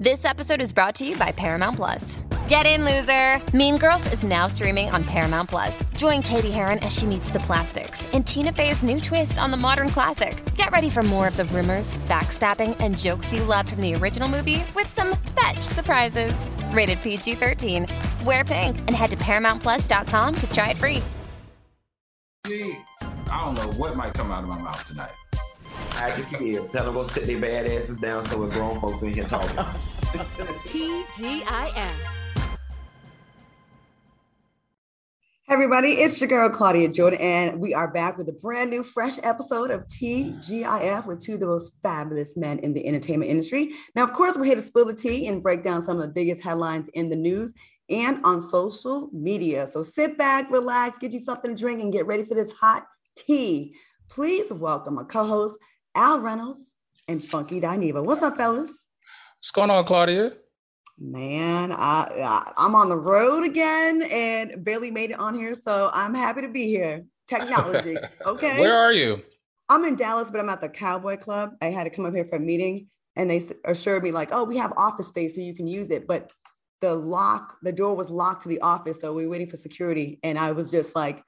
This episode is brought to you by Paramount Plus. Get in, loser! Mean Girls is now streaming on Paramount Plus. Join Cady Heron as she meets the plastics in Tina Fey's new twist on the modern classic. Get ready for more of the rumors, backstabbing, and jokes you loved from the original movie with some fetch surprises. Rated PG 13. Wear pink and head to ParamountPlus.com to try it free. I don't know what might come out of my mouth tonight. Ask your kids. Tell them go sit their bad asses down so we're grown folks in here talking. TGIF. Hey everybody, it's your girl Claudia Jordan, and we are back with a brand new, fresh episode of TGIF with two of the most fabulous men in the entertainment industry. Now, of course, we're here to spill the tea and break down some of the biggest headlines in the news and on social media. So sit back, relax, get you something to drink, and get ready for this hot tea. Please welcome my co-host Al Reynolds and Funky Dineva. What's up, fellas? What's going on, Claudia? Man, I, I am on the road again and barely made it on here, so I'm happy to be here. Technology, okay. Where are you? I'm in Dallas, but I'm at the Cowboy Club. I had to come up here for a meeting, and they assured me like, "Oh, we have office space, so you can use it." But the lock, the door was locked to the office, so we were waiting for security, and I was just like,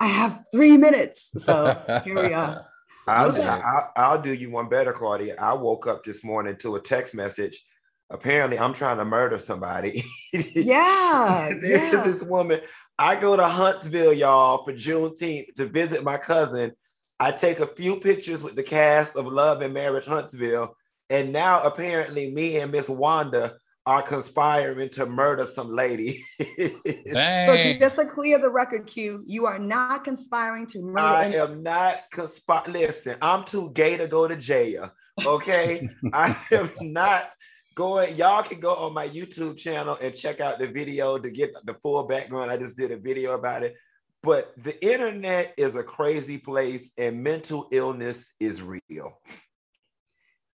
"I have three minutes." So here we are. I'll, I'll, I'll do you one better, Claudia. I woke up this morning to a text message apparently I'm trying to murder somebody. Yeah. There's yeah. this woman. I go to Huntsville, y'all, for Juneteenth to visit my cousin. I take a few pictures with the cast of Love and Marriage Huntsville. And now apparently me and Miss Wanda are conspiring to murder some lady. so just to clear the record, Q, you are not conspiring to murder. I am not conspiring. Listen, I'm too gay to go to jail. Okay. I am not going y'all can go on my youtube channel and check out the video to get the full background i just did a video about it but the internet is a crazy place and mental illness is real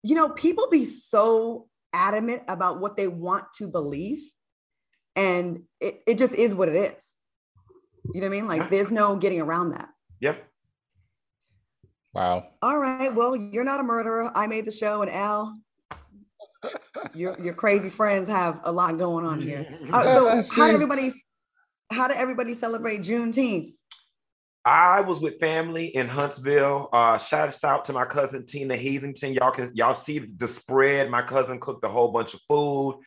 you know people be so adamant about what they want to believe. And it, it just is what it is. You know what i mean? Like there's no getting around that. Yep wow. All right. Well you're not a murderer. I made the show and al your your crazy friends have a lot going on here. Uh, so how did everybody how did everybody celebrate Juneteenth? I was with family in Huntsville. Uh, shout out to my cousin Tina Heathington. Y'all can y'all see the spread. My cousin cooked a whole bunch of food.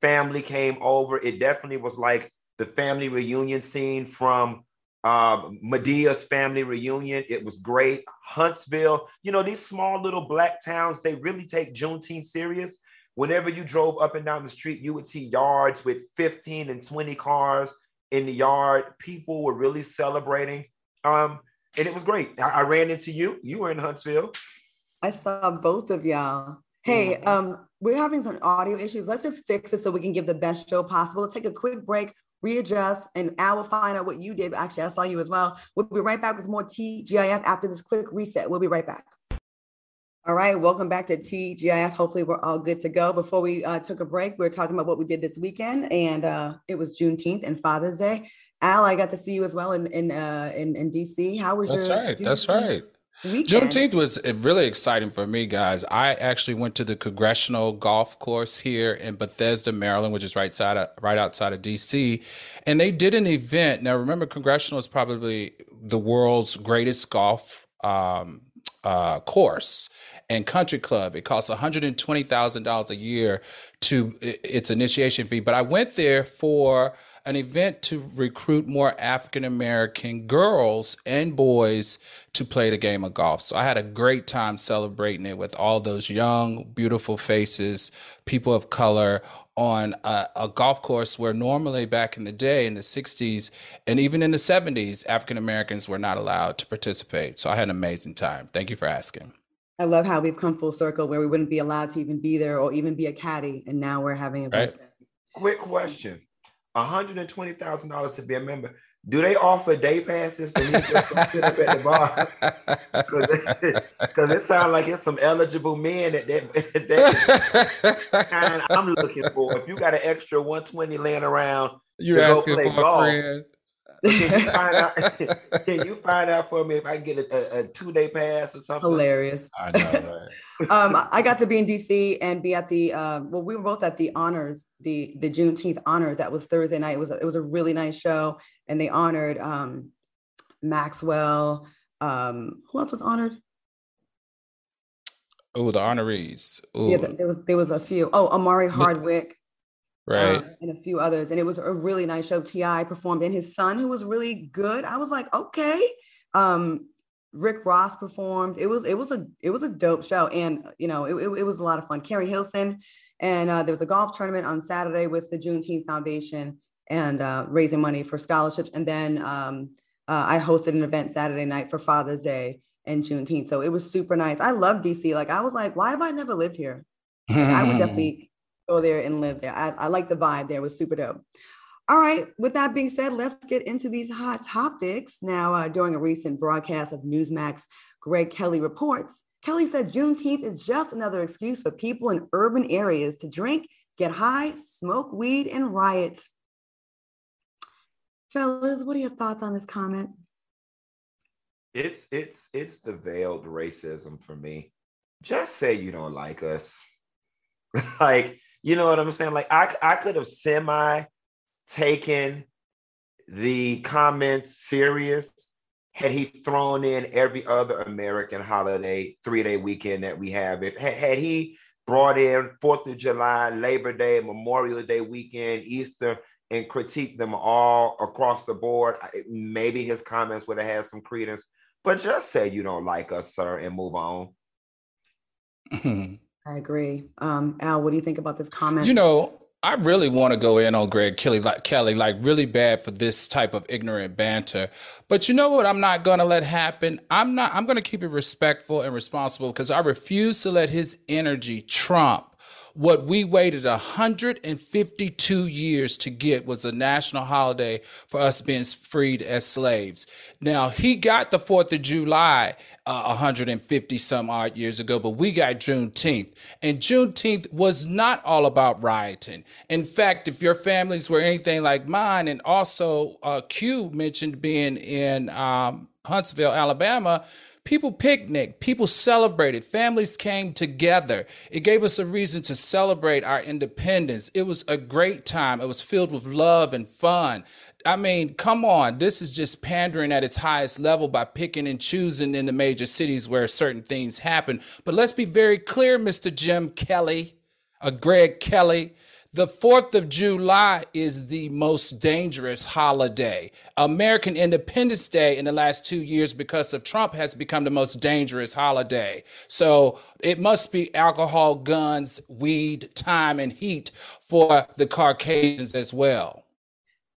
Family came over. It definitely was like the family reunion scene from uh, Madea's family reunion. It was great. Huntsville, you know, these small little black towns, they really take Juneteenth serious whenever you drove up and down the street, you would see yards with 15 and 20 cars in the yard. People were really celebrating. Um, and it was great. I, I ran into you. You were in Huntsville. I saw both of y'all. Hey, mm-hmm. um, we're having some audio issues. Let's just fix it so we can give the best show possible. Let's take a quick break, readjust, and I will find out what you did. Actually, I saw you as well. We'll be right back with more TGIF after this quick reset. We'll be right back. All right, welcome back to TGIF. Hopefully, we're all good to go. Before we uh, took a break, we were talking about what we did this weekend, and uh, it was Juneteenth and Father's Day. Al, I got to see you as well in in uh, in, in DC. How was that's your? Right, that's right. Weekend? Juneteenth was really exciting for me, guys. I actually went to the Congressional Golf Course here in Bethesda, Maryland, which is right side of, right outside of DC, and they did an event. Now, remember, Congressional is probably the world's greatest golf um, uh, course and country club. It costs $120,000 a year to its initiation fee. But I went there for an event to recruit more African American girls and boys to play the game of golf. So I had a great time celebrating it with all those young, beautiful faces, people of color on a, a, golf course where normally back in the day in the 60s and even in the 70s, African Americans were not allowed to participate. So I had an amazing time. Thank you for asking. I love how we've come full circle where we wouldn't be allowed to even be there or even be a caddy, and now we're having a right. quick question: one hundred and twenty thousand dollars to be a member. Do they offer day passes to me just sit up at the bar? Because it, sounds like it's some eligible men that that, that kind I'm looking for. If you got an extra 120 laying around, you asking for golf, a friend. So can you find out? can you find out for me if I can get a, a, a two day pass or something? Hilarious. I know. Right? um, I got to be in DC and be at the um, well, we were both at the honors, the the Juneteenth honors. That was Thursday night. It was a, it was a really nice show, and they honored um, Maxwell. Um, who else was honored? Oh, the honorees. Ooh. Yeah, there was there was a few. Oh, Omari Hardwick right. um, and a few others and it was a really nice show. T.I. performed and his son who was really good i was like okay. Um rick ross performed. It was it was a it was a dope show and you know it, it, it was a lot of fun. Keri hilson and uh, there was a golf tournament on saturday with the juneteenth foundation and uh, raising money for scholarships and then um, uh, i hosted an event saturday night for father's day and juneteenth so it was super nice. I love dc like i was like why have i never lived here? I would definitely go there and live there. I, I like the vibe there. It was super dope. All right. With that being said, let's get into these hot topics. Now, uh, during a recent broadcast of Newsmax, Greg Kelly reports Kelly said Juneteenth is just another excuse for people in urban areas to drink, get high, smoke weed, and riot. Fellas, what are your thoughts on this comment? It's it's it's the veiled racism for me. Just say you don't like us. like you know what I'm saying? Like I, I could have semi taken the comments serious had he thrown in every other American holiday three day weekend that we have. If had he brought in Fourth of July, Labor Day, Memorial Day weekend, Easter, and critiqued them all across the board, maybe his comments would have had some credence. But just say you don't like us, sir, and move on. I agree. Um, Al, what do you think about this comment? You know, I really want to go in on Greg Kelly, like Kelly, like really bad for this type of ignorant banter. But you know what? I'm not going to let happen. I'm not. I'm going to keep it respectful and responsible because I refuse to let his energy trump what we waited 152 years to get was a national holiday for us being freed as slaves. Now, he got the 4th of July uh, 150 some odd years ago, but we got Juneteenth. And Juneteenth was not all about rioting. In fact, if your families were anything like mine, and also uh, Q mentioned being in um, Huntsville, Alabama, people picnicked, people celebrated, families came together. It gave us a reason to celebrate our independence. It was a great time. It was filled with love and fun. I mean, come on, this is just pandering at its highest level by picking and choosing in the major cities where certain things happen. But let's be very clear, Mr. Jim Kelly, uh, Greg Kelly. The 4th of July is the most dangerous holiday. American Independence Day in the last two years, because of Trump, has become the most dangerous holiday. So it must be alcohol, guns, weed, time, and heat for the Caucasians as well.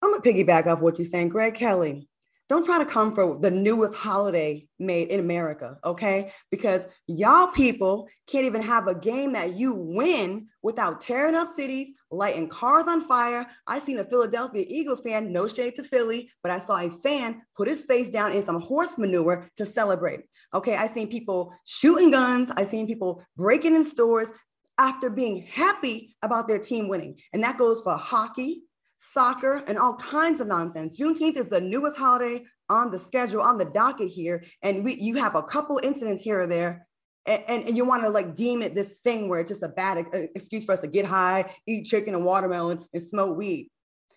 I'm to piggyback off what you're saying. Greg Kelly, don't try to come for the newest holiday made in America, okay? Because y'all people can't even have a game that you win without tearing up cities, lighting cars on fire. I seen a Philadelphia Eagles fan, no shade to Philly, but I saw a fan put his face down in some horse manure to celebrate. Okay, I seen people shooting guns, I seen people breaking in stores after being happy about their team winning. And that goes for hockey, soccer, and all kinds of nonsense. Juneteenth is the newest holiday on the schedule, on the docket here. And we you have a couple incidents here or there. And, and, and you want to like deem it this thing where it's just a bad uh, excuse for us to get high, eat chicken and watermelon, and smoke weed.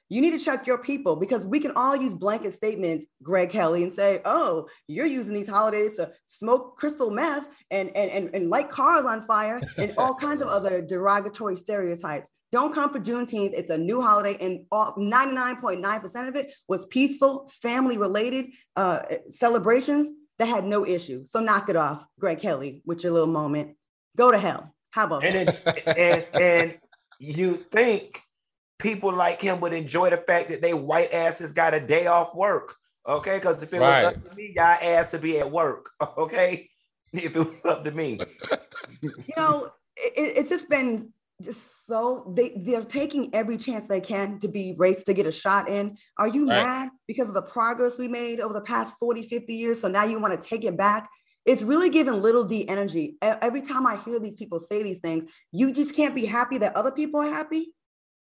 You need to check your people because we can all use blanket statements, Greg Kelly, and say, oh, you're using these holidays to smoke crystal meth and, and, and, and light cars on fire and all kinds of other derogatory stereotypes. Don't come for Juneteenth. It's a new holiday, and 99.9% of it was peaceful, family related uh, celebrations that had no issue. So knock it off, Greg Kelly, with your little moment. Go to hell. How about and, and, and you think people like him would enjoy the fact that they white asses got a day off work. Okay, because if it right. was up to me, y'all ass to be at work. Okay, if it was up to me. you know, it, it's just been just so they they're taking every chance they can to be raced to get a shot in. Are you right. mad because of the progress we made over the past 40, 50 years? So now you want to take it back? It's really giving little D energy. Every time I hear these people say these things, you just can't be happy that other people are happy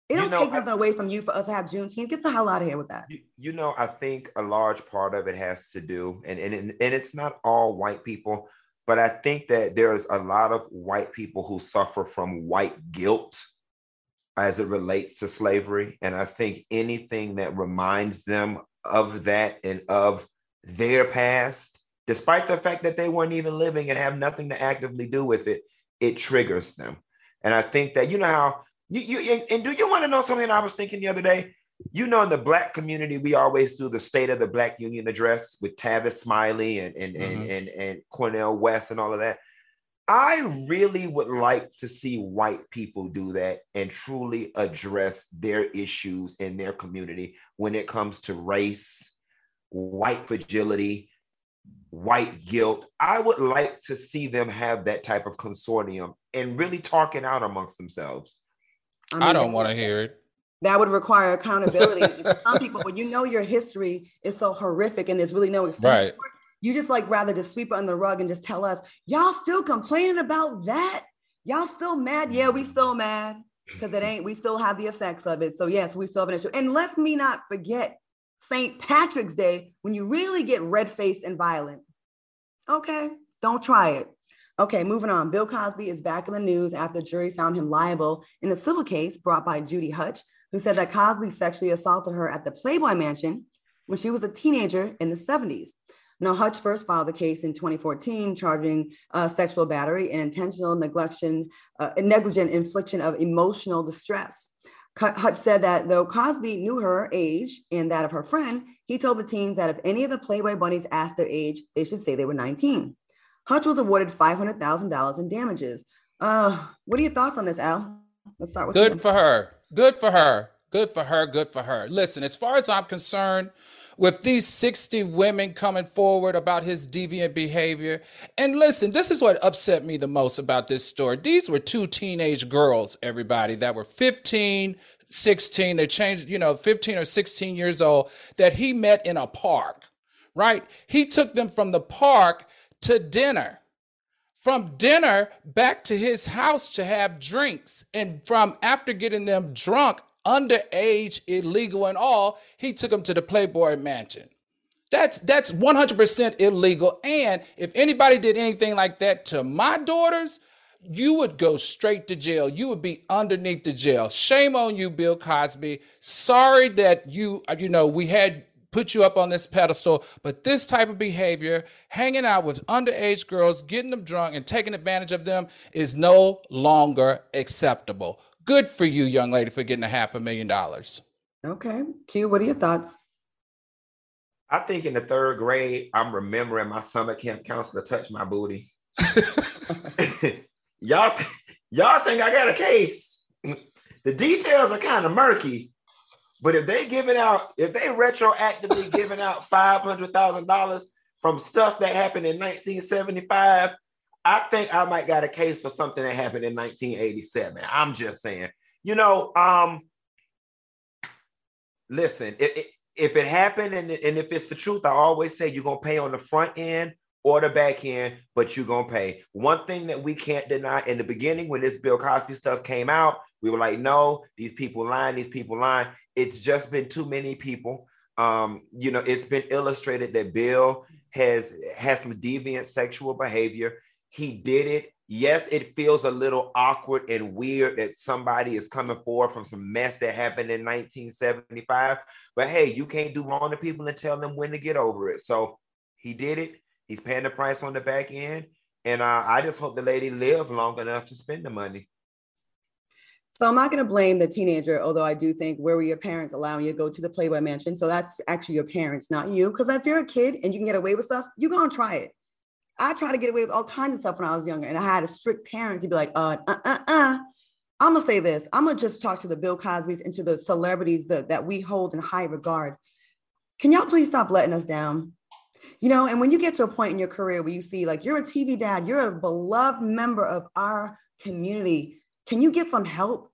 It don't know, take nothing I, away from you for us to have Juneteenth. Get the hell out of here with that. You, you, know, I think a large part of it has to do, and, and, and it's not all white people, but I think that there's a lot of white people who suffer from white guilt as it relates to slavery. And I think anything that reminds them of that and of their past, despite the fact that they weren't even living and have nothing to actively do with it, it triggers them. And I think that, you know how you, you and, and do you want to know something I was thinking the other day? You know, in the black community, we always do the state of the black union address with Tavis Smiley and and, mm-hmm. and, and and Cornel West and all of that. I really would like to see white people do that and truly address their issues in their community when it comes to race, white fragility, white guilt. I would like to see them have that type of consortium and really talking out amongst themselves. I, mean, I don't want to hear it. That would require accountability. some people, when you know your history is so horrific and there's really no excuse right. you just like rather just sweep it under the rug and just tell us, y'all still complaining about that? Y'all still mad? Yeah, we still mad because it ain't, we still have the effects of it. So yes, we still have an issue. And let me not forget St. Patrick's Day when you really get red faced and violent. Okay, don't try it. Okay, moving on. Bill Cosby is back in the news after jury found him liable in the civil case brought by Judy Hutch, who said that Cosby sexually assaulted her at the Playboy Mansion when she was a teenager in the 70s. Now, Hutch first filed the case in 2014, charging uh, sexual battery and intentional neglection, uh, negligent infliction of emotional distress. Hutch said that though Cosby knew her age and that of her friend, he told the teens that if any of the Playboy bunnies asked their age, they should say they were 19. Hutch was awarded $500,000 in damages. Uh, what are your thoughts on this, Al? Let's start with Good you. for her. Good for her. Good for her. Good for her. Listen, as far as I'm concerned, with these 60 women coming forward about his deviant behavior. And listen, this is what upset me the most about this story. These were two teenage girls, everybody, that were 15, 16. They changed, you know, 15 or 16 years old that he met in a park, right? He took them from the park to dinner. From dinner back to his house to have drinks. And from after getting them drunk, underage, illegal, and all, he took them to the Playboy Mansion. That's that's 100% illegal. And if anybody did anything like that to my daughters, you would go straight to jail. You would be underneath the jail. Shame on you, Bill Cosby. Sorry that you, uh, you know, we had put you up on this pedestal, but this type of behavior, hanging out with underage girls, getting them drunk, and taking advantage of them is no longer acceptable. Good for you, young lady, for getting a half a million dollars. Okay. Q, what are your thoughts? I think in the third grade, I'm remembering my summer camp counselor touched my booty. y'all, y'all think I got a case? The details are kind of murky, but if they giving out, if they retroactively giving out five hundred thousand dollars from stuff that happened in 1975, I think I might got a case for something that happened in 1987. I'm just saying, you know, um, listen, if, if it happened and, and if it's the truth, I always say you're gonna pay on the front end or the back end, but you're gonna pay. One thing that we can't deny in the beginning when this Bill Cosby stuff came out, we were like, no, these people lying, these people lying. It's just been too many people. Um, you know, it's been illustrated that Bill has has some deviant sexual behavior he did it. Yes, it feels a little awkward and weird that somebody is coming forward from some mess that happened in 1975. But hey, you can't do wrong to people and tell them when to get over it. So he did it. He's paying the price on the back end. And uh, I just hope the lady lives long enough to spend the money. So I'm not going to blame the teenager, although I do think where were your parents allowing you to go to the Playboy Mansion? So that's actually your parents, not you. Because if you're a kid and you can get away with stuff, you're going to try it. I tried to get away with all kinds of stuff when I was younger, and I had a strict parent to be like, uh, uh, uh, uh. I'm gonna say this. I'm gonna just talk to the Bill Cosby's and to the celebrities that, that we hold in high regard. Can y'all please stop letting us down? You know, and when you get to a point in your career where you see like you're a TV dad, you're a beloved member of our community, can you get some help?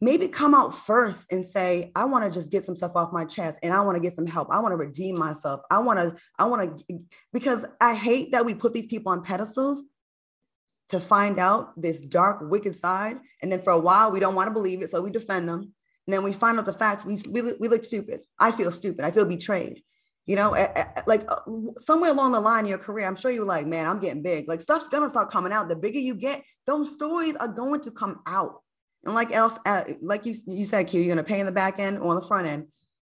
maybe come out first and say i want to just get some stuff off my chest and i want to get some help i want to redeem myself i want to i want to because i hate that we put these people on pedestals to find out this dark wicked side and then for a while we don't want to believe it so we defend them and then we find out the facts, we, we, we look stupid. I feel stupid. I feel betrayed. You know, like uh, somewhere along the line in your career, I'm sure you were like, man, I'm getting big. Like stuff's gonna start coming out. The bigger you get, those stories are going to come out. And like else, uh, like you you said, Q, you're gonna pay in the back end or on the front end,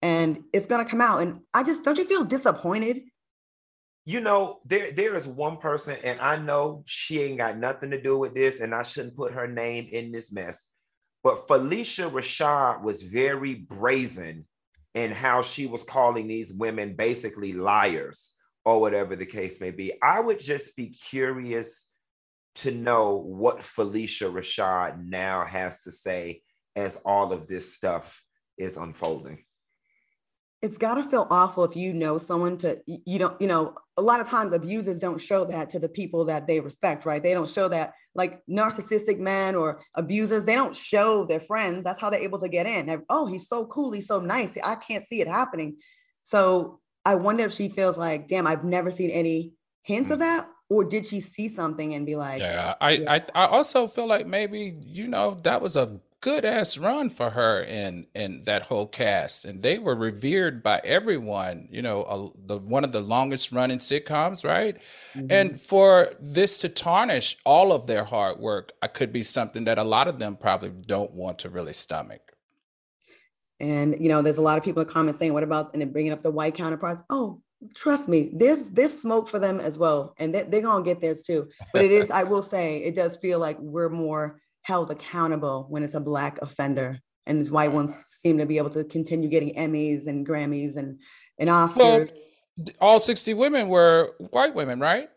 and it's gonna come out. And I just don't you feel disappointed? You know, there there is one person, and I know she ain't got nothing to do with this, and I shouldn't put her name in this mess. But Phylicia Rashad was very brazen in how she was calling these women basically liars or whatever the case may be. I would just be curious to know what Phylicia Rashad now has to say as all of this stuff is unfolding it's got to feel awful if you know someone to you don't you know a lot of times abusers don't show that to the people that they respect right they don't show that like narcissistic men or abusers they don't show their friends that's how they're able to get in They're, oh he's so cool he's so nice i can't see it happening so i wonder if she feels like damn i've never seen any hints of mm. that or did she see something and be like yeah i yeah. I, I also feel like maybe you know that was a good ass run for her and and that whole cast, and they were revered by everyone. You know, a, the one of the longest running sitcoms, right? Mm-hmm. And for this to tarnish all of their hard work, I could be something that a lot of them probably don't want to really stomach. And you know, there's a lot of people in comments saying, "What about?" and then bringing up the white counterparts. Oh, trust me, there's this smoke for them as well, and they, they're gonna get theirs too. But it is, I will say, it does feel like we're more held accountable when it's a black offender. And these white ones seem to be able to continue getting emmys and grammys and and oscars. well, all 60 women were white women right?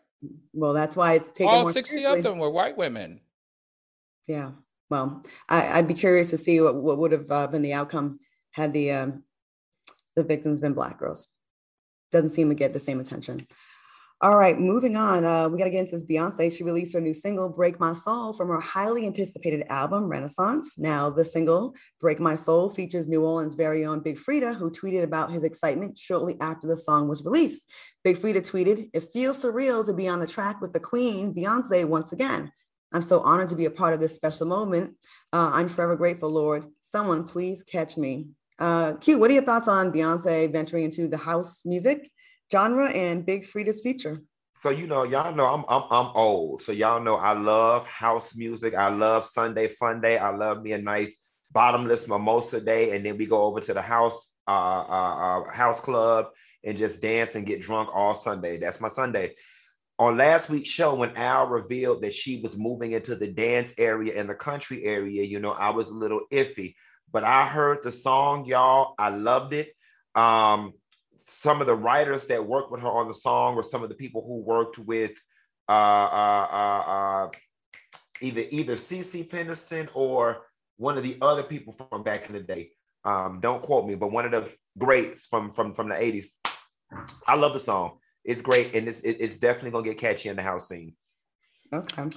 Well that's why it's taking all 60 seriously. of them were white women. Yeah well I, would be curious to see what, what would have uh, been the outcome had the um, the victims been black girls. Doesn't seem to get the same attention all right, moving on. Uh, we got to get into this. Beyonce, she released her new single, Break My Soul, from her highly anticipated album, Renaissance. Now, the single, Break My Soul, features New Orleans' very own Big Freedia, who tweeted about his excitement shortly after the song was released. Big Freedia tweeted, It feels surreal to be on the track with the Queen, Beyonce, once again. I'm so honored to be a part of this special moment. Uh, I'm forever grateful, Lord. Someone please catch me. Uh, Q, what are your thoughts on Beyonce venturing into the house music? Genre and Big Freedia's feature. So you know, y'all know I'm I'm I'm old. So y'all know I love house music. I love Sunday Fun Day. I love me a nice bottomless mimosa day, and then we go over to the house uh, uh, uh, house club and just dance and get drunk all Sunday. That's my Sunday. On last week's show, when Al revealed that she was moving into the dance area and the country area, you know, I was a little iffy. But I heard the song, y'all. I loved it. Um, some of the writers that worked with her on the song or some of the people who worked with uh, uh, uh, uh either either CeCe Peniston or one of the other people from back in the day. Um, don't quote me, but one of the greats from from from the 80s. I love the song. It's great, and it's it's definitely gonna get catchy in the house scene. Okay.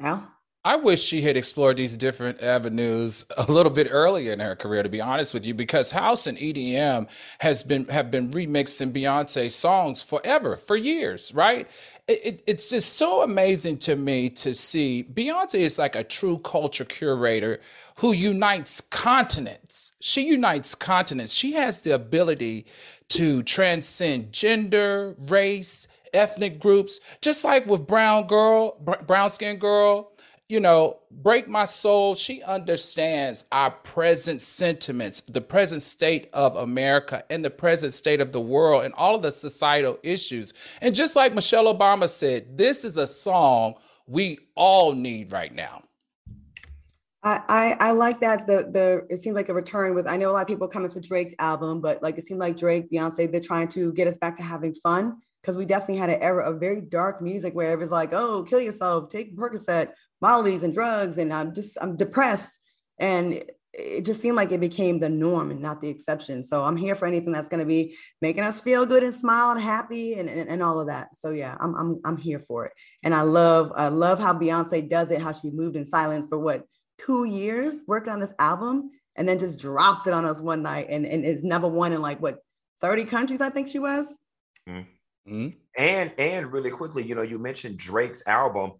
Al? I wish she had explored these different avenues a little bit earlier in her career, to be honest with you, because house and EDM has been have been remixing Beyonce songs forever, for years, right? It, it, it's just so amazing to me to see Beyonce is like a true culture curator who unites continents. She unites continents. She has the ability to transcend gender, race, ethnic groups, just like with Brown Girl, Brown Skin Girl you know, break my soul. She understands our present sentiments, the present state of America and the present state of the world and all of the societal issues. And just like Michelle Obama said, this is a song we all need right now. I, I, like that the the it seemed like a return with I know a lot of people coming for Drake's album, but like it seemed like Drake, Beyonce, they're trying to get us back to having fun because we definitely had an era of very dark music where it was like, oh, kill yourself, take Percocet, Molly's and drugs, and I'm just I'm depressed, and it just seemed like it became the norm and not the exception. So I'm here for anything that's going to be making us feel good and smile and happy and, and, and all of that. So yeah, I'm, I'm, I'm here for it. And I love, I love how Beyonce does it, how she moved in silence for what, two years working on this album and then just drops it on us one night and, and is number one in like what, 30 countries, I think she was. Mm-hmm. And, and really quickly, you know, you mentioned Drake's album.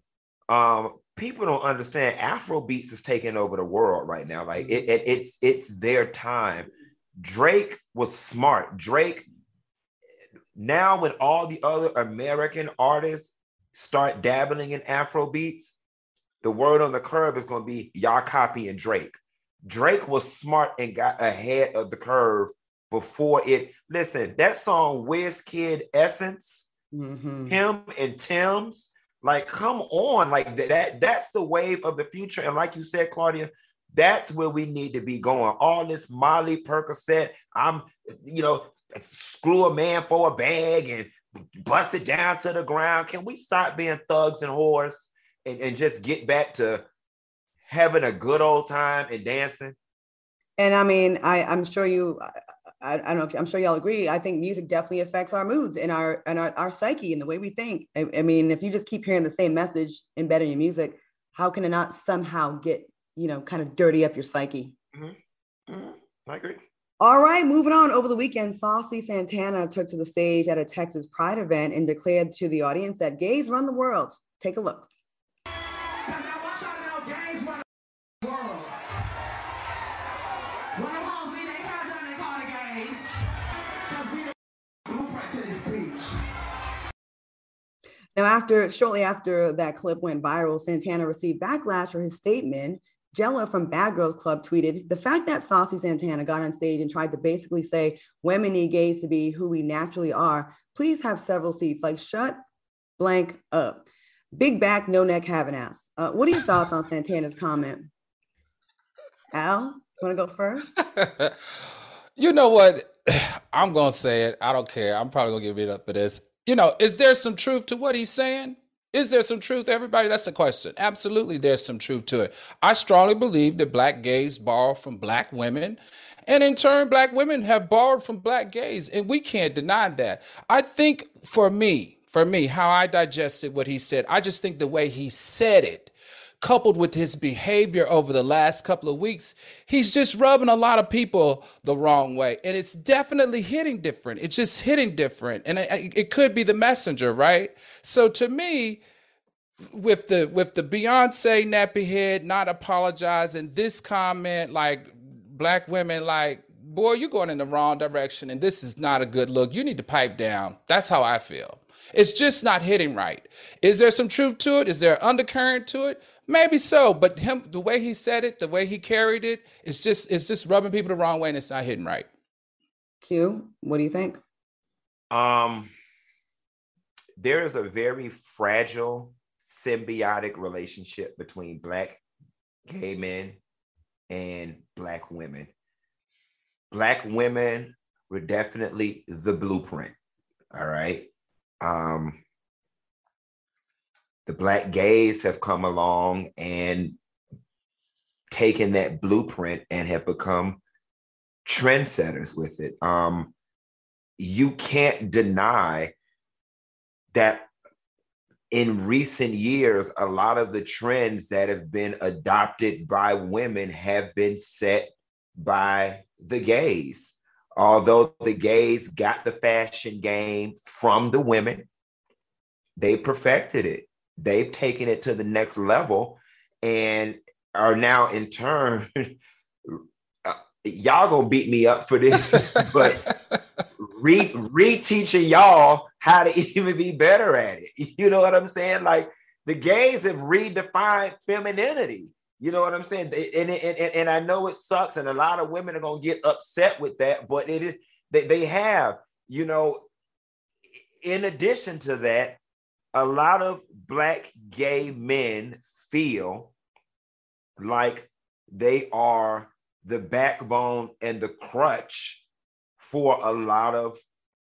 Um, people don't understand Afro beats is taking over the world right now. Like it, it, it's it's their time. Drake was smart. Drake now when all the other American artists start dabbling in Afro beats, the word on the curb is going to be y'all copying Drake. Drake was smart and got ahead of the curve before it. Listen, that song Wizkid Essence, mm-hmm. him and Tems, like come on, like that. That's the wave of the future. And like you said, Claudia, that's where we need to be going. All this Molly Percocet, I'm, you know, screw a man for a bag and bust it down to the ground. Can we stop being thugs and whores and, and just get back to having a good old time and dancing? And I mean, I, I'm sure you, I, I don't know if I'm sure y'all agree. I think music definitely affects our moods and our and our, our psyche and the way we think. I, I mean, if you just keep hearing the same message embedded in your music, how can it not somehow get you know kind of dirty up your psyche? Mm-hmm. Mm-hmm. I agree. All right, moving on. Over the weekend, Saucy Santana took to the stage at a Texas Pride event and declared to the audience that gays run the world. Take a look. Now, after shortly after that clip went viral, Santana received backlash for his statement. Jella from Bad Girls Club tweeted, the fact that Saucy Santana got on stage and tried to basically say women need gays to be who we naturally are, please have several seats. Like, shut blank up. Big back, no neck, have an ass. Uh, what are your thoughts on Santana's comment? Al, you want to go first? you know what? I'm to say it. I don't care. I'm probably to get it up for this you know, is there some truth to what he's saying? Is there some truth, everybody? That's the question. Absolutely, there's some truth to it. I strongly believe that black gays borrow from black women. And in turn, black women have borrowed from black gays. And we can't deny that. I think for me, for me, how I digested what he said, I just think the way he said it coupled with his behavior over the last couple of weeks, he's just rubbing a lot of people the wrong way. And it's definitely hitting different. It's just hitting different. And it, it could be the messenger, right? So to me, with the with the Beyonce nappy head not apologizing, this comment like black women like boy you're going in the wrong direction and this is not a good look. You need to pipe down. That's how I feel. It's just not hitting right. Is there some truth to it? Is there undercurrent to it? Maybe so, but him the way he said it, the way he carried it, it's just it's just rubbing people the wrong way and it's not hitting right. Q, what do you think? Um there is a very fragile symbiotic relationship between black gay men and black women. Black women were definitely the blueprint. All right. Um the black gays have come along and taken that blueprint and have become trendsetters with it. Um, you can't deny that in recent years, a lot of the trends that have been adopted by women have been set by the gays. Although the gays got the fashion game from the women, they perfected it they've taken it to the next level and are now in turn uh, y'all gonna beat me up for this but re reteaching y'all how to even be better at it. You know what i'm saying? Like the gays have redefined femininity. You know what i'm saying? And, and, and, and i know it sucks and a lot of women are gonna get upset with that but it is they, they have you know in addition to that a lot of black gay men feel like they are the backbone and the crutch for a lot of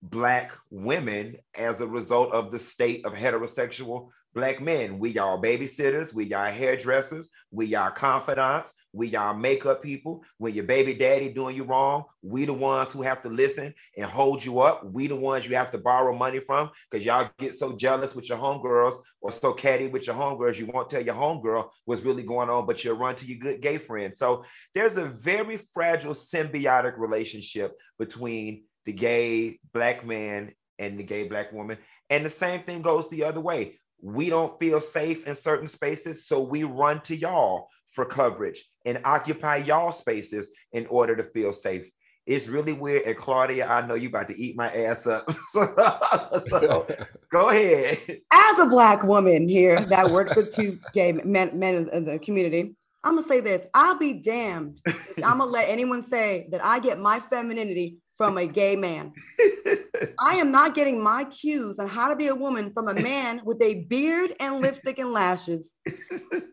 black women as a result of the state of heterosexual black men. We y'all babysitters, we y'all hairdressers, we y'all confidants, we y'all makeup people. When your baby daddy doing you wrong, we the ones who have to listen and hold you up. We the ones you have to borrow money from because y'all get so jealous with your homegirls or so catty with your homegirls, you won't tell your homegirl what's really going on, but you'll run to your good gay friend. So there's a very fragile symbiotic relationship between the gay black man and the gay black woman. And the same thing goes the other way. we don't feel safe in certain spaces, so we run to y'all for coverage and occupy y'all spaces in order to feel safe. It's really weird. And Claudia, I know you about to eat my ass up. so, go ahead. As a black woman here that works with two gay men, men in the community, I'm gonna say this. I'll be damned. I'm gonna let anyone say that I get my femininity from a gay man. I am not getting my cues on how to be a woman from a man with a beard and lipstick and lashes.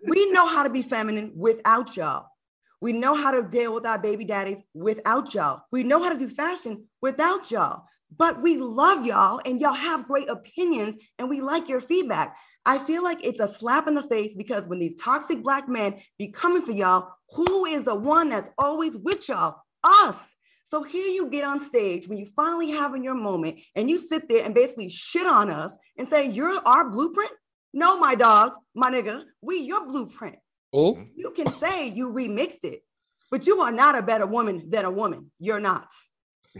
We know how to be feminine without y'all. We know how to deal with our baby daddies without y'all. We know how to do fashion without y'all. But we love y'all and y'all have great opinions and we like your feedback. I feel like it's a slap in the face because when these toxic black men be coming for y'all, who is the one that's always with y'all? Us. So here you get on stage when you finally having your moment and you sit there and basically shit on us and say, You're our blueprint. No, my dog, my nigga, we your blueprint. Oh. You can say you remixed it, but you are not a better woman than a woman. You're not.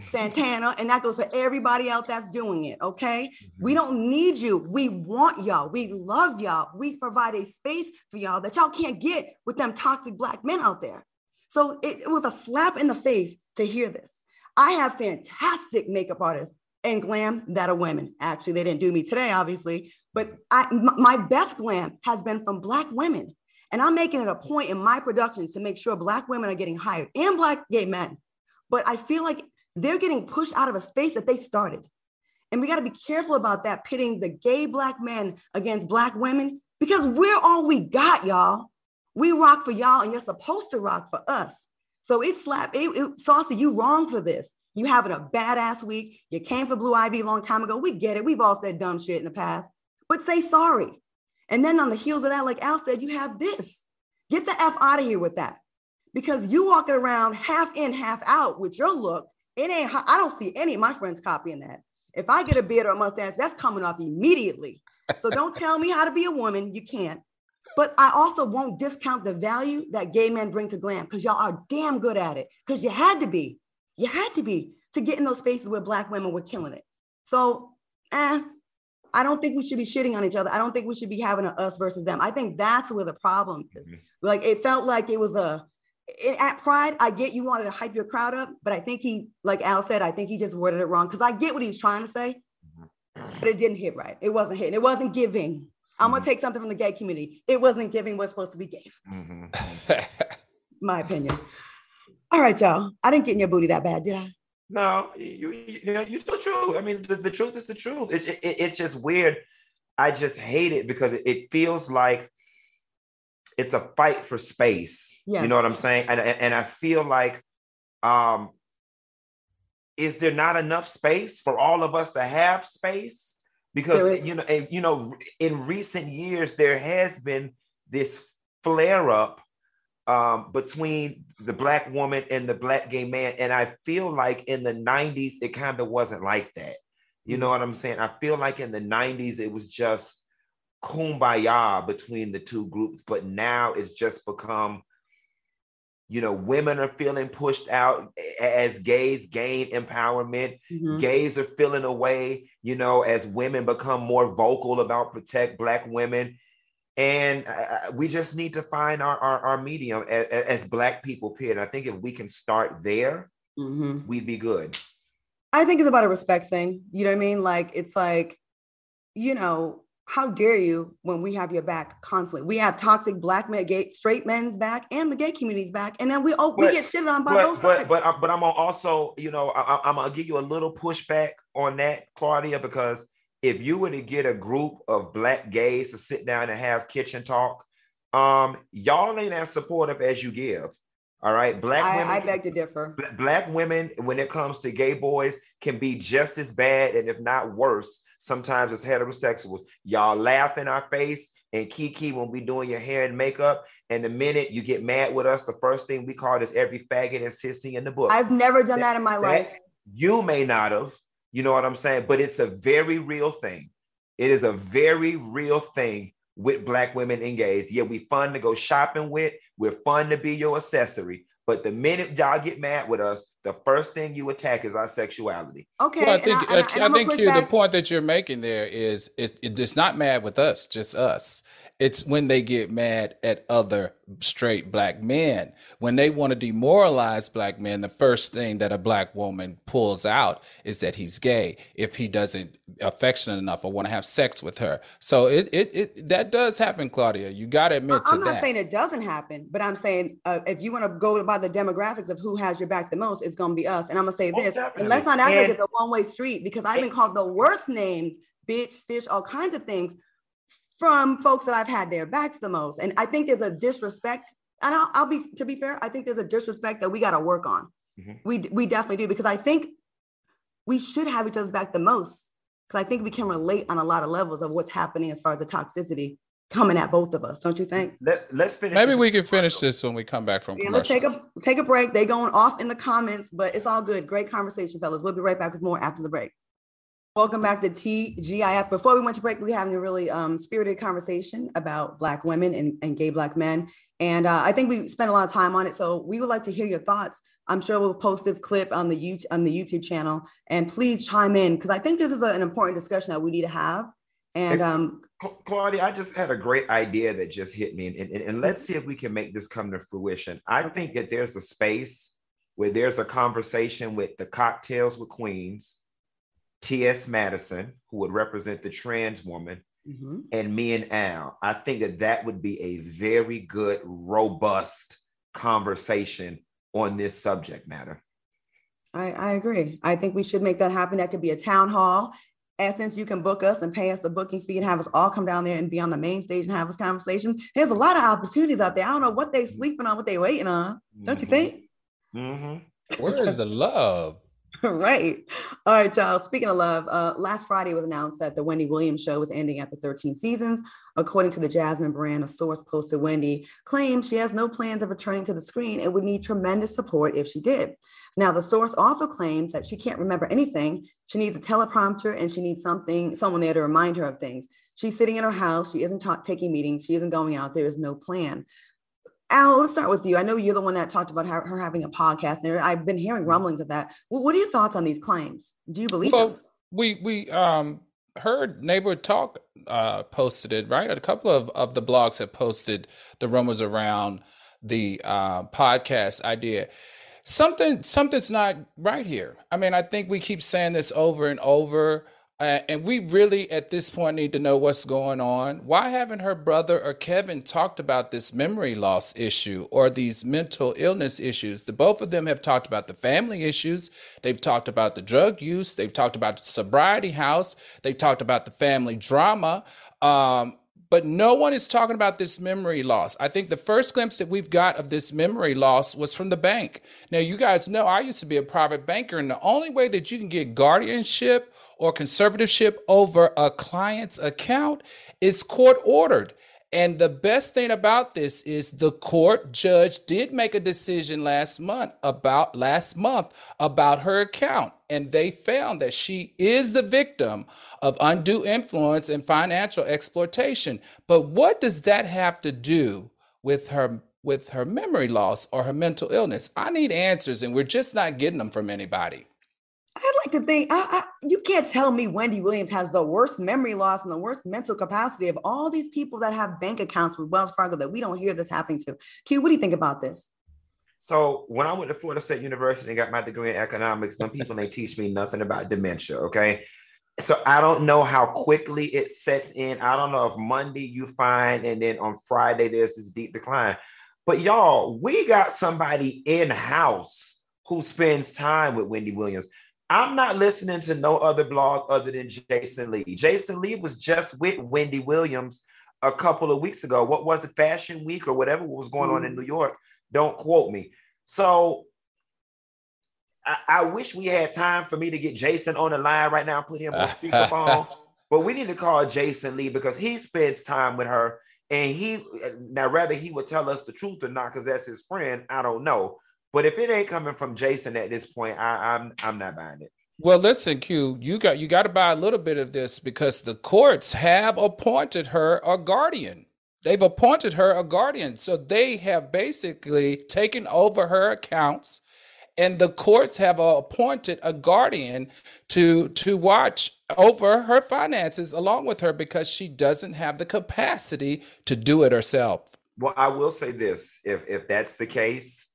Santana, and that goes for everybody else that's doing it. Okay. Mm-hmm. We don't need you. We want y'all. We love y'all. We provide a space for y'all that y'all can't get with them toxic black men out there. So it, it was a slap in the face to hear this. I have fantastic makeup artists and glam that are women. Actually, they didn't do me today, obviously, but I, m- my best glam has been from Black women. And I'm making it a point in my productions to make sure Black women are getting hired and Black gay men. But I feel like they're getting pushed out of a space that they started. And we got to be careful about that, pitting the gay Black men against Black women, because we're all we got, y'all. We rock for y'all, and you're supposed to rock for us. So it slapped. It, it, Saucy, you wrong for this. You having a badass week. You came for Blue Ivy a long time ago. We get it. We've all said dumb shit in the past, but say sorry. And then on the heels of that, like Al said, you have this. Get the F out of here with that. Because you walking around half in, half out with your look, it ain't, I don't see any of my friends copying that. If I get a beard or a mustache, that's coming off immediately. So don't tell me how to be a woman. You can't. But I also won't discount the value that gay men bring to glam because y'all are damn good at it. Because you had to be, you had to be to get in those spaces where black women were killing it. So, eh, I don't think we should be shitting on each other. I don't think we should be having a us versus them. I think that's where the problem is. Mm-hmm. Like it felt like it was a at Pride. I get you wanted to hype your crowd up, but I think he, like Al said, I think he just worded it wrong because I get what he's trying to say, mm-hmm. but it didn't hit right. It wasn't hitting. It wasn't giving. I'm gonna mm-hmm. take something from the gay community. It wasn't giving what's supposed to be gave. Mm-hmm. My opinion. All right, y'all. I didn't get in your booty that bad, did I? No, you, you, you know, you're still true. I mean, the, the truth is the truth. It's it, it's just weird. I just hate it because it, it feels like it's a fight for space. Yes. You know what I'm saying? And, and, and I feel like, um, is there not enough space for all of us to have space? Because you know you know in recent years there has been this flare up um, between the black woman and the black gay man. And i feel like in the 90s it kind of wasn't like that. You know what i'm saying? I feel like in the 90s it was just kumbaya between the two groups. But now it's just become you know women are feeling pushed out as gays gain empowerment. Mm-hmm. gays are feeling away you know as women become more vocal about protect black women. And uh, we just need to find our, our, our medium as, as, black people period. I think if we can start there mm-hmm. we'd be good. I think it's about a respect thing. You know what i mean? Like it's like you know how dare you when we have your back constantly? We have toxic black men, gay, straight men's back, and the gay community's back, and then we oh, but, we get shit on by but, both but, sides. But but but I'm gonna also, you know, I, am gonna give you a little pushback on that, Claudia, because if you were to get a group of black gays to sit down and have kitchen talk, um, y'all ain't as supportive as you give. All right, black I, women. I beg to differ. Black women, when it comes to gay boys, can be just as bad and if not worse sometimes it's heterosexuals. Y'all laugh in our face and Kiki when we doing your hair and makeup. And the minute you get mad with us, the first thing we call is every faggot and sissy in the book. I've never done that, that in my life. You may not have, you know what I'm saying? But it's a very real thing. It is a very real thing with black women and gays. Yeah, we fun to go shopping with. We're fun to be your accessory. But the minute y'all get mad with us, the first thing you attack is our sexuality. Okay. Well, I think I, uh, I, I, think you, the point that you're making there is it, it's not mad with us, just us. It's when they get mad at other straight black men. When they want to demoralize black men, the first thing that a black woman pulls out is that he's gay if he doesn't affectionate enough or want to have sex with her. So it it, it that does happen, Claudia. You got to admit I'm to not that. saying it doesn't happen, but I'm saying uh, if you want to go by the demographics of who has your back the most, it's going to be us. And I'm going to say this: definitely. let's not act like it's a one way street because I've been called the worst names, bitch, fish, all kinds of things from folks that I've had their backs the most. And I think there's a disrespect. And I'll, I'll be, to be fair, I think there's a disrespect that we got to work on. Mm-hmm. We, we definitely do, because I think we should have each other's back the most. Because I think we can relate on a lot of levels of what's happening as far as the toxicity coming at both of us, don't you think? Let, us finish. Maybe we can finish this when we come back from. Yeah, let's take a take a break. They going off in the comments, but it's all good. Great conversation, fellas. We'll be right back with more after the break. Welcome back to TGIF. Before we went to break, we were having a really um, spirited conversation about Black women and, and gay Black men. And uh, I think we spent a lot of time on it. So we would like to hear your thoughts. I'm sure we'll post this clip on the YouTube, on the YouTube channel. And please chime in because I think this is a, an important discussion that we need to have. And um, Claudia, I just had a great idea that just hit me. And, and, and let's see if we can make this come to fruition. I think that there's a space where there's a conversation with the cocktails with queens T.S. Madison, who would represent the trans woman, mm-hmm. and me and Al. I think that that would be a very good, robust conversation on this subject matter. I, I agree. I think we should make that happen. That could be a town hall. And since you can book us and pay us the booking fee and have us all come down there and be on the main stage and have this conversation, there's a lot of opportunities out there. I don't know what they're sleeping on, what they waiting on. Don't you mm-hmm. think? Mm-hmm. Where is the love? right. All right, y'all. Speaking of love, uh, last Friday was announced that the Wendy Williams show was ending after 13 seasons. According to the Jasmine brand, a source close to Wendy claims she has no plans of returning to the screen and would need tremendous support if she did. Now, the source also claims that she can't remember anything. She needs a teleprompter and she needs something, someone there to remind her of things. She's sitting in her house. She isn't ta- taking meetings. She isn't going out. There is no plan. Al, let's start with you. I know you're the one that talked about her, her having a podcast. And I've been hearing mm-hmm. rumblings of that. Well, what are your thoughts on these claims? Do you believe well, them? We we um heard neighbor talk uh posted it right a couple of of the blogs have posted the rumors around the uh podcast idea something something's not right here i mean i think we keep saying this over and over uh, and we really, at this point, need to know what's going on. Why haven't her brother or Kevin talked about this memory loss issue or these mental illness issues? The both of them have talked about the family issues. They've talked about the drug use. They've talked about the sobriety house. They talked about the family drama. Um, but no one is talking about this memory loss. I think the first glimpse that we've got of this memory loss was from the bank. Now, you guys know I used to be a private banker, and the only way that you can get guardianship or conservatorship over a client's account is court ordered. And the best thing about this is the court judge did make a decision last month about last month about her account and they found that she is the victim of undue influence and financial exploitation. But what does that have to do with her with her memory loss or her mental illness? I need answers and we're just not getting them from anybody. I'd like to think I, I, you can't tell me Wendy Williams has the worst memory loss and the worst mental capacity of all these people that have bank accounts with Wells Fargo that we don't hear this happening to. Q, what do you think about this? So when I went to Florida State University and got my degree in economics, some people they teach me nothing about dementia. Okay. So I don't know how quickly it sets in. I don't know if Monday you find and then on Friday there's this deep decline. But y'all, we got somebody in house who spends time with Wendy Williams. I'm not listening to no other blog other than Jason Lee. Jason Lee was just with Wendy Williams a couple of weeks ago. What was it, Fashion Week or whatever was going on in mm. New York? Don't quote me. So I, I, wish we had time for me to get Jason on the line right now and put him on speakerphone. but we need to call Jason Lee because he spends time with her. And he now rather he would tell us the truth or not, because that's his friend. I don't know. But if it ain't coming from Jason at this point, I, I'm I'm not buying it. Well, listen, Q, you got you got to buy a little bit of this because the courts have appointed her a guardian. They've appointed her a guardian. So they have basically taken over her accounts and the courts have appointed a guardian to to watch over her finances along with her because she doesn't have the capacity to do it herself. Well, I will say this: if if that's the case,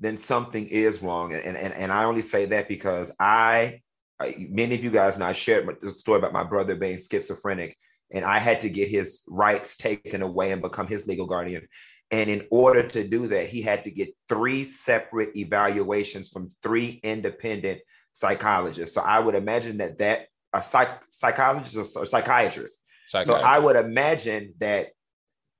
then something is wrong, and and and I only say that because I, many of you guys know I shared the story about my brother being schizophrenic, and I had to get his rights taken away and become his legal guardian. And in order to do that, he had to get three separate evaluations from three independent psychologists. So I would imagine that that a psych, psychologist or psychiatrist. So I would imagine that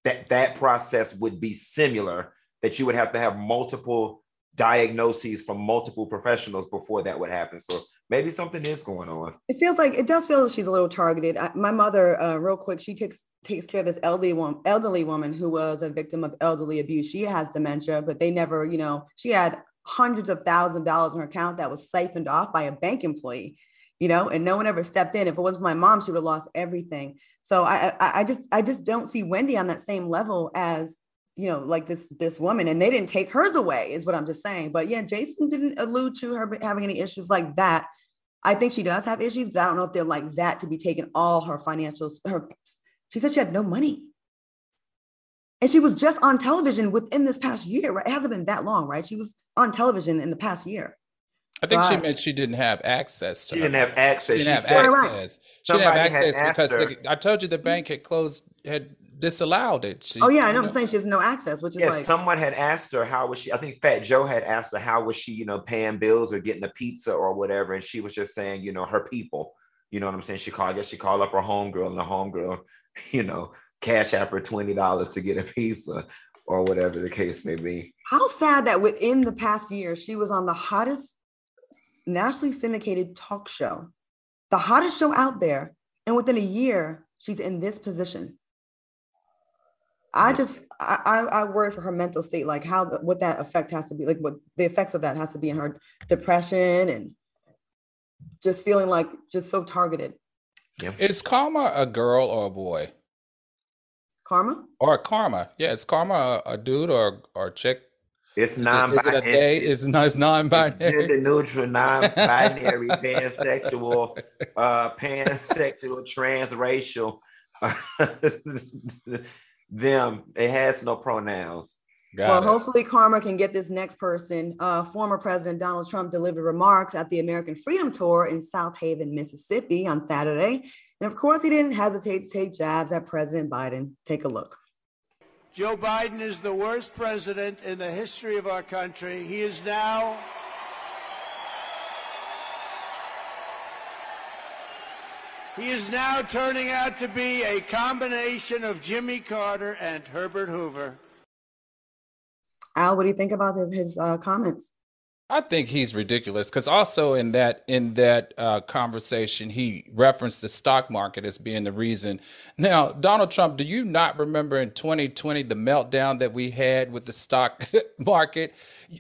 that that process would be similar. That you would have to have multiple diagnoses from multiple professionals before that would happen. So maybe something is going on. It feels like it does feel like she's a little targeted. I, my mother, uh, real quick, she takes takes care of this elderly woman, elderly woman who was a victim of elderly abuse. She has dementia, but they never, you know, she had hundreds of thousands of dollars in her account that was siphoned off by a bank employee, you know, and no one ever stepped in. If it was my mom, she would have lost everything. So I, I, I just, I just don't see Wendy on that same level as you know, like this this woman, and they didn't take hers away, is what I'm just saying. But yeah, Jason didn't allude to her having any issues like that. I think she does have issues, but I don't know if they're like that to be taking all her financials. Her, she said she had no money. And she was just on television within this past year, right? It hasn't been that long, right? She was on television in the past year. I think so she I, meant she didn't have access to. She didn't have access. She didn't have access. She didn't have access because the, I told you the mm-hmm. bank had closed, had disallowed it. She, oh yeah, I know. I'm saying she has no access, which is yeah. Like, someone had asked her how was she. I think Fat Joe had asked her how was she, you know, paying bills or getting a pizza or whatever, and she was just saying, you know, her people. You know what I'm saying? She called. I guess she called up her homegirl, and the homegirl, you know, cash out for twenty dollars to get a pizza or whatever the case may be. How sad that within the past year she was on the hottest nationally syndicated talk show, the hottest show out there, and within a year she's in this position. I just I, I worry for her mental state, like how what that effect has to be, like what the effects of that has to be in her depression and just feeling like just so targeted. Yeah. Is Karma a girl or a boy? Karma? Or Karma? Yeah, is Karma a, a dude or or a chick? It's non-binary. Is it a day? It's, it's non-binary. Gender neutral, non-binary, pansexual, uh, pansexual, transracial. them. It has no pronouns. Got well, it. hopefully Karma can get this next person. Uh, former President Donald Trump delivered remarks at the American Freedom Tour in Southaven, Mississippi on Saturday. And of course, he didn't hesitate to take jabs at President Biden. Take a look. Joe Biden is the worst president in the history of our country. He is now He is now turning out to be a combination of Jimmy Carter and Herbert Hoover. Al, what do you think about his, uh, comments? I think he's ridiculous because also in that in that uh, conversation he referenced the stock market as being the reason. Now, Donald Trump, do you not remember in 2020 the meltdown that we had with the stock market?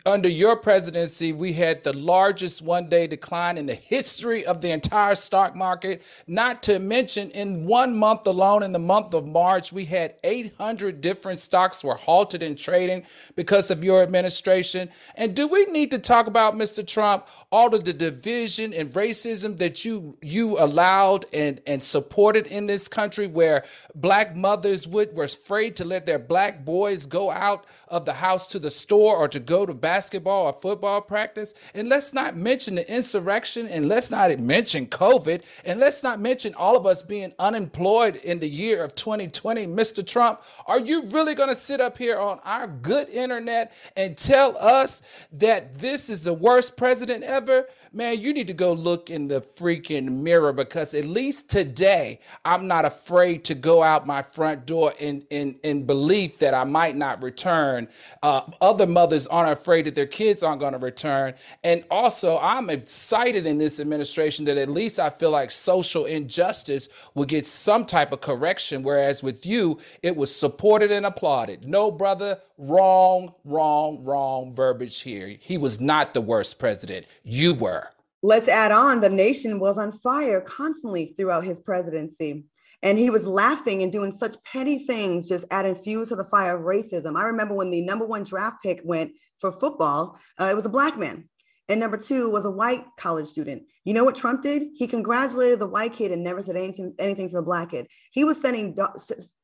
Under your presidency, we had the largest one-day decline in the history of the entire stock market. Not to mention, in one month alone, in the month of March, we had 800 different stocks were halted in trading because of your administration. And do we need to talk? Talk about, Mr. Trump, all of the division and racism that you you allowed and, and supported in this country where black mothers would were afraid to let their black boys go out of the house to the store or to go to basketball or football practice. And let's not mention the insurrection and let's not mention COVID and let's not mention all of us being unemployed in the year of 2020. Mr. Trump, are you really going to sit up here on our good internet and tell us that this this is the worst president ever, man, you need to go look in the freaking mirror because at least today, I'm not afraid to go out my front door in, in, in belief that I might not return. Uh, other mothers aren't afraid that their kids aren't going to return. And also, I'm excited in this administration that at least I feel like social injustice will get some type of correction, whereas with you, it was supported and applauded. No, brother, wrong, wrong, wrong verbiage here. He was not the worst president. You were. Let's add on the nation was on fire constantly throughout his presidency. And he was laughing and doing such petty things, just adding fuel to the fire of racism. I remember when the number one draft pick went for football, uh, it was a black man. And number two was a white college student. You know what Trump did? He congratulated the white kid and never said anything, anything to the black kid. He was sending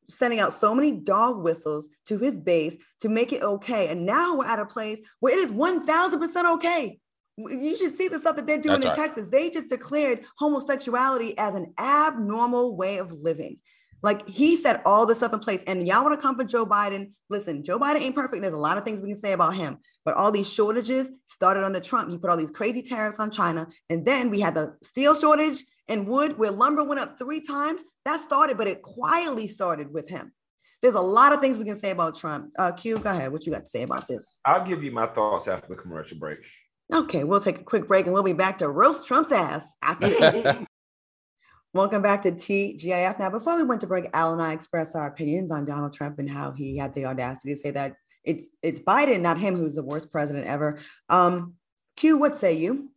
sending out so many dog whistles to his base to make it okay. And now we're at a place where it is 1000% okay. You should see the stuff that they're doing That's in right. Texas. They just declared homosexuality as an abnormal way of living. Like he set all this stuff in place. And y'all want to come for Joe Biden? Listen, Joe Biden ain't perfect. There's a lot of things we can say about him. But all these shortages started under Trump. He put all these crazy tariffs on China. And then we had the steel shortage and wood where lumber went up three times. That started, but it quietly started with him. There's a lot of things we can say about Trump. Uh, Q, go ahead. What you got to say about this? I'll give you my thoughts after the commercial break. Okay, we'll take a quick break and we'll be back to roast Trump's ass after. Welcome back to TGIF. Now, before we went to break, Al and I expressed our opinions on Donald Trump and how he had the audacity to say that it's it's Biden, not him, who's the worst president ever. Um, Q, what say you?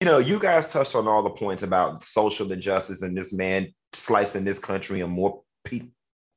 You know, you guys touched on all the points about social injustice and this man slicing this country in more pe-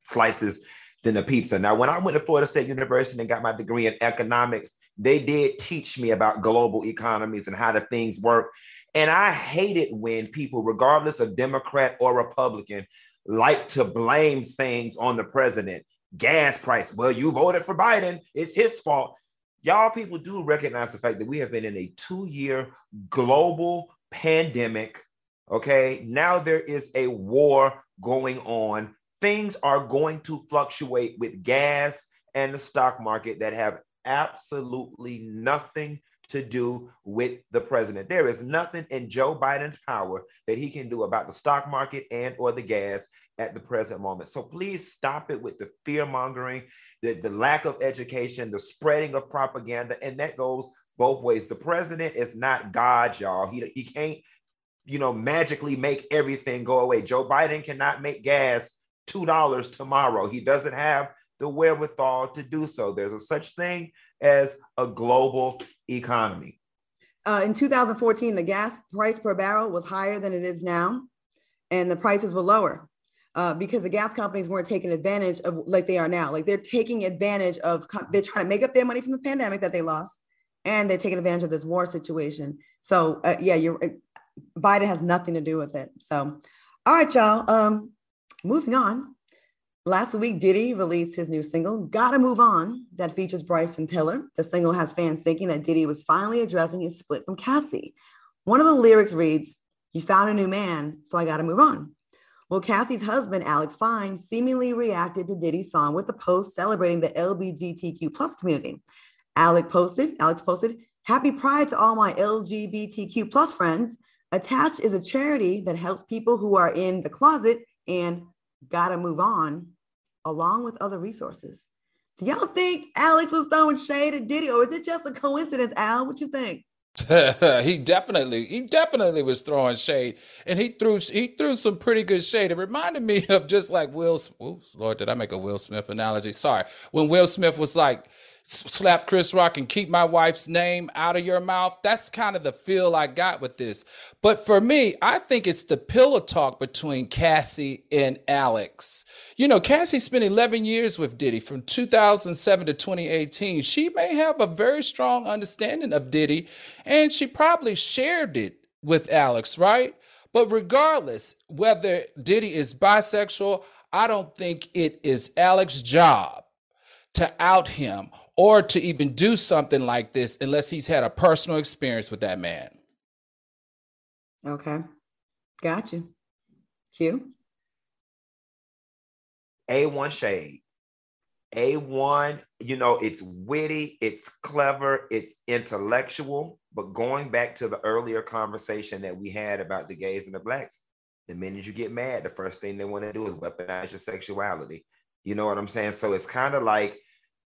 slices than a pizza. Now, when I went to Florida State University and got my degree in economics, they did teach me about global economies and how the things work. And I hate it when people, regardless of Democrat or Republican, like to blame things on the president. Gas price. Well, you voted for Biden. It's his fault. Y'all people do recognize the fact that we have been in a two year global pandemic. Okay. Now there is a war going on. Things are going to fluctuate with gas and the stock market that have absolutely nothing to do with the president. There is nothing in Joe Biden's power that he can do about the stock market and or the gas at the present moment. So please stop it with the fear mongering, the, the lack of education, the spreading of propaganda. And that goes both ways. The president is not God, y'all. He, he can't, you know, magically make everything go away. Joe Biden cannot make gas $2 tomorrow. He doesn't have the wherewithal to do so. There's a such thing as a global economy. Uh, in 2014, the gas price per barrel was higher than it is now, and the prices were lower uh, because the gas companies weren't taking advantage of like they are now. Like they're taking advantage of, they're trying to make up their money from the pandemic that they lost, and they're taking advantage of this war situation. So, uh, yeah, you're uh, Biden has nothing to do with it. So, all right, y'all. Um, moving on. Last week, Diddy released his new single, Gotta Move On, that features Bryson Tiller. The single has fans thinking that Diddy was finally addressing his split from Cassie. One of the lyrics reads, You found a new man, so I gotta move on. Well, Cassie's husband, Alex Fine, seemingly reacted to Diddy's song with a post celebrating the LGBTQ plus community. Alex posted, Alex posted, Happy Pride to all my LGBTQ plus friends. Attached is a charity that helps people who are in the closet and gotta move on along with other resources. Do y'all think Alex was throwing shade at Diddy, or is it just a coincidence, Al? What you think? he definitely he definitely was throwing shade and he threw he threw some pretty good shade it reminded me of just like will oops lord did i make a will smith analogy sorry when will smith was like slap Chris Rock and keep my wife's name out of your mouth. That's kind of the feel I got with this. But for me, I think it's the pillow talk between Cassie and Alex. You know, Cassie spent 11 years with Diddy from 2007 to 2018. She may have a very strong understanding of Diddy, and she probably shared it with Alex, right? But regardless, whether Diddy is bisexual, I don't think it is Alex's job to out him or to even do something like this unless he's had a personal experience with that man. Okay. Got you. Q. A1 shade. A1, you know, it's witty, it's clever, it's intellectual. But going back to the earlier conversation that we had about the gays and the blacks, the minute you get mad, the first thing they want to do is weaponize your sexuality. You know what I'm saying? So it's kind of like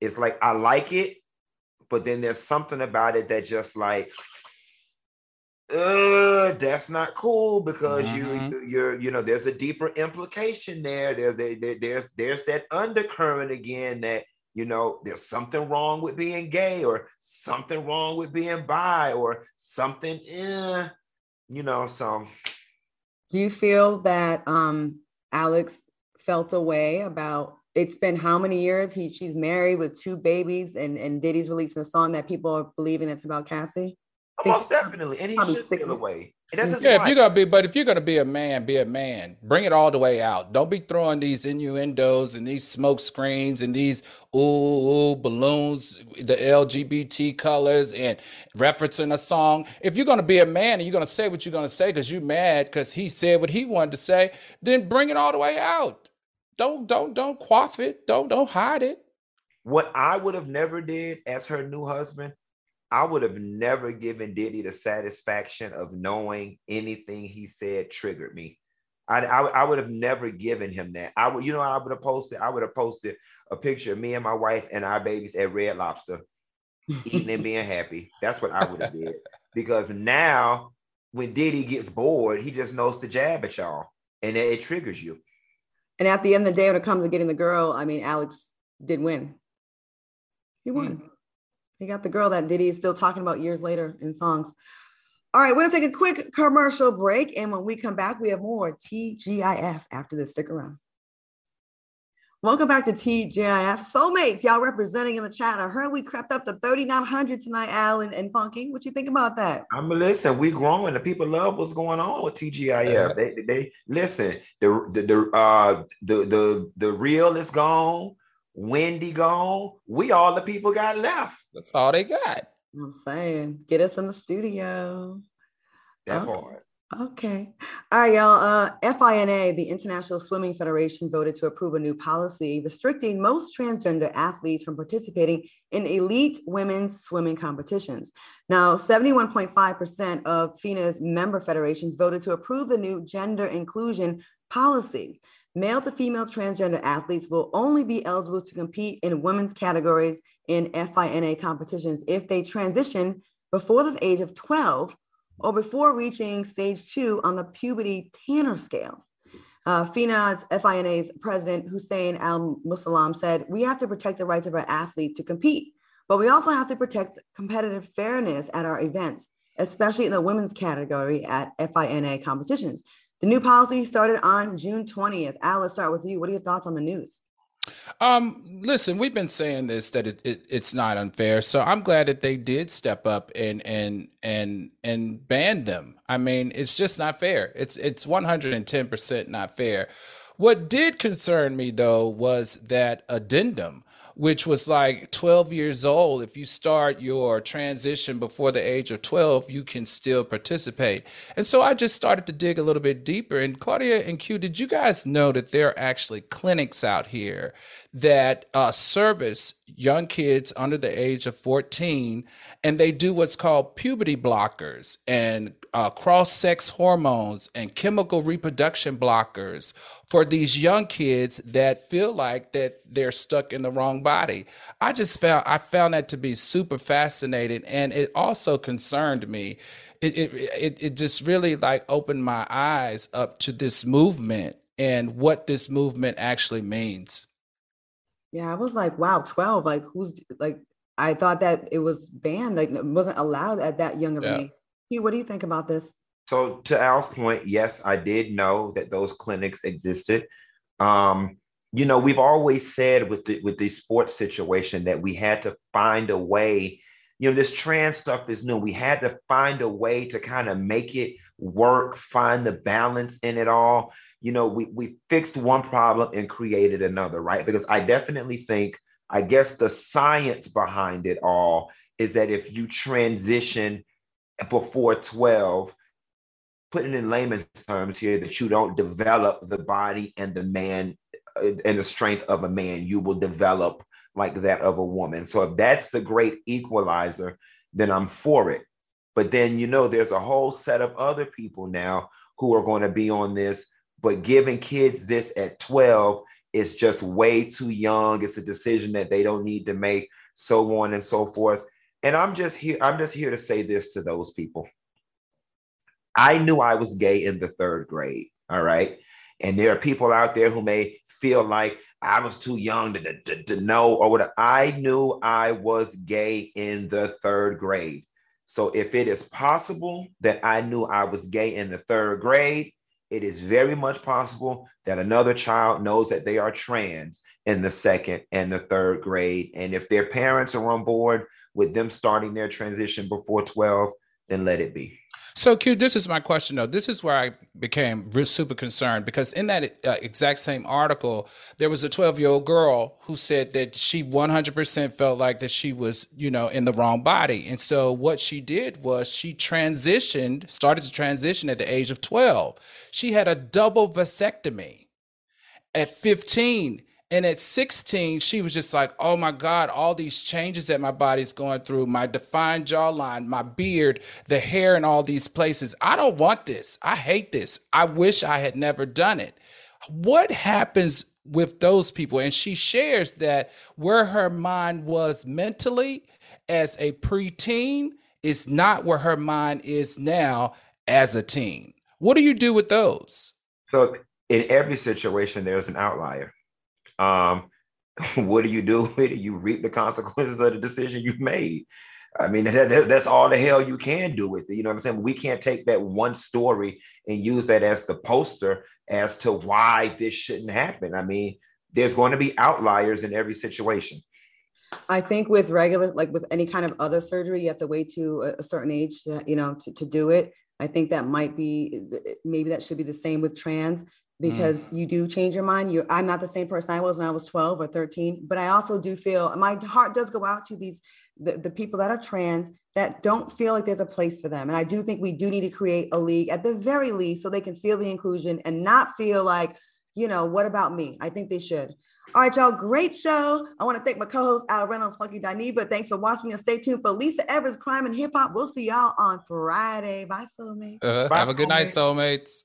it's like I like it, but then there's something about it that just like uh that's not cool because mm-hmm. you you're you know there's a deeper implication there there's there, there's there's that undercurrent again that you know there's something wrong with being gay or something wrong with being bi or something eh, you know so do you feel that um alex felt a way about it's been how many years he she's married with two babies and and Diddy's releasing a song that people are believing it's about Cassie? Oh, most definitely, and he should feel away. yeah, if you're gonna be, but if you're gonna be a man, be a man. Bring it all the way out. Don't be throwing these innuendos and these smoke screens and these ooh, ooh balloons, the LGBT colors, and referencing a song. If you're gonna be a man and you're gonna say what you're gonna say because you're mad because he said what he wanted to say, then bring it all the way out. Don't don't don't quaff it. Don't don't hide it. What I would have never did as her new husband I would have never given Diddy the satisfaction of knowing anything he said triggered me. I, I, I, would have never given him that. I would, you know, I would have posted. I would have posted a picture of me and my wife and our babies at Red Lobster, eating and being happy. That's what I would have did. Because now, when Diddy gets bored, he just knows to jab at y'all, and it, it triggers you. And at the end of the day, when it comes to getting the girl, I mean, Alex did win. He won. Mm. He got the girl that Diddy is still talking about years later in songs. All right, we're gonna take a quick commercial break, and when we come back, we have more TGIF after this. Stick around. Welcome back to TGIF Soulmates. Y'all representing in the chat. I heard we crept up to 3,900 tonight, Al and, and Funky. What you think about that? I'm listen. We growing. The people love what's going on with TGIF. They, they listen. The the the uh the the the real is gone. Wendy gone. We all the people got left. That's all they got. I'm saying, get us in the studio. That okay. part. Okay. All right, y'all. Uh, FINA, the International Swimming Federation, voted to approve a new policy restricting most transgender athletes from participating in elite women's swimming competitions. Now, 71.5% of FINA's member federations voted to approve the new gender inclusion policy. Male to female transgender athletes will only be eligible to compete in women's categories in FINA competitions if they transition before the age of 12 or before reaching stage two on the puberty Tanner scale. Uh, FINA's FINA's president Hussein Al Musallam said, We have to protect the rights of our athletes to compete, but we also have to protect competitive fairness at our events, especially in the women's category at FINA competitions. The new policy started on June 20th. Al, let's start with you. What are your thoughts on the news? Um, listen, we've been saying this that it, it, it's not unfair. So I'm glad that they did step up and and and and ban them. I mean, it's just not fair. It's it's 110% not fair. What did concern me though was that addendum which was like 12 years old. If you start your transition before the age of 12, you can still participate. And so I just started to dig a little bit deeper. And Claudia and Q, did you guys know that there are actually clinics out here that uh, service young kids under the age of 14 and they do what's called puberty blockers and uh, cross sex hormones and chemical reproduction blockers for these young kids that feel like that they're stuck in the wrong body. I just found i found that to be super fascinating and it also concerned me. It, it, it, it just really like opened my eyes up to this movement and what this movement actually means yeah, I was like, wow, 12. Like, who's like, I thought that it was banned, like, it wasn't allowed at that young of yeah. age. Hey, what do you think about this? So, to Al's point, yes, I did know that those clinics existed. Um, you know, we've always said with the with the sports situation that we had to find a way. You know, this trans stuff is new. We had to find a way to kind of make it work, find the balance in it all you know, we we fixed one problem and created another, right? Because I definitely think, I guess the science behind it all is that if you transition before 12, putting in layman's terms here, that you don't develop the body and the man uh, and the strength of a man, you will develop like that of a woman. So if that's the great equalizer, then I'm for it. But then, you know, there's a whole set of other people now who are going to be on this but giving kids this at 12 is just way too young. It's a decision that they don't need to make, so on and so forth. And I'm just here, I'm just here to say this to those people. I knew I was gay in the third grade. All right. And there are people out there who may feel like I was too young to, to, to know or what I knew I was gay in the third grade. So if it is possible that I knew I was gay in the third grade, it is very much possible that another child knows that they are trans in the second and the third grade. And if their parents are on board with them starting their transition before 12, then let it be. So, Q, this is my question though. This is where I became super concerned because in that uh, exact same article, there was a 12 year old girl who said that she 100% felt like that she was, you know, in the wrong body. And so, what she did was she transitioned, started to transition at the age of 12. She had a double vasectomy at 15 and at 16, she was just like, oh my God, all these changes that my body's going through, my defined jawline, my beard, the hair in all these places. I don't want this. I hate this. I wish I had never done it. What happens with those people? And she shares that where her mind was mentally as a preteen is not where her mind is now as a teen. What do you do with those? So, in every situation, there's an outlier um, what do you do with it? You reap the consequences of the decision you've made. I mean, that, that, that's all the hell you can do with it. You know what I'm saying? We can't take that one story and use that as the poster as to why this shouldn't happen. I mean, there's going to be outliers in every situation. I think with regular, like with any kind of other surgery, you have to wait to a certain age, to, you know, to, to do it. I think that might be, maybe that should be the same with trans because mm. you do change your mind. You, I'm not the same person I was when I was 12 or 13, but I also do feel my heart does go out to these the, the people that are trans that don't feel like there's a place for them. And I do think we do need to create a league at the very least so they can feel the inclusion and not feel like, you know, what about me? I think they should. All right, y'all, great show. I want to thank my co-host Al Reynolds, Funky Dineva. Thanks for watching and stay tuned for Lisa Evers, Crime and Hip Hop. We'll see y'all on Friday. Bye, soulmates. Uh, Bye, have a good night, soulmates.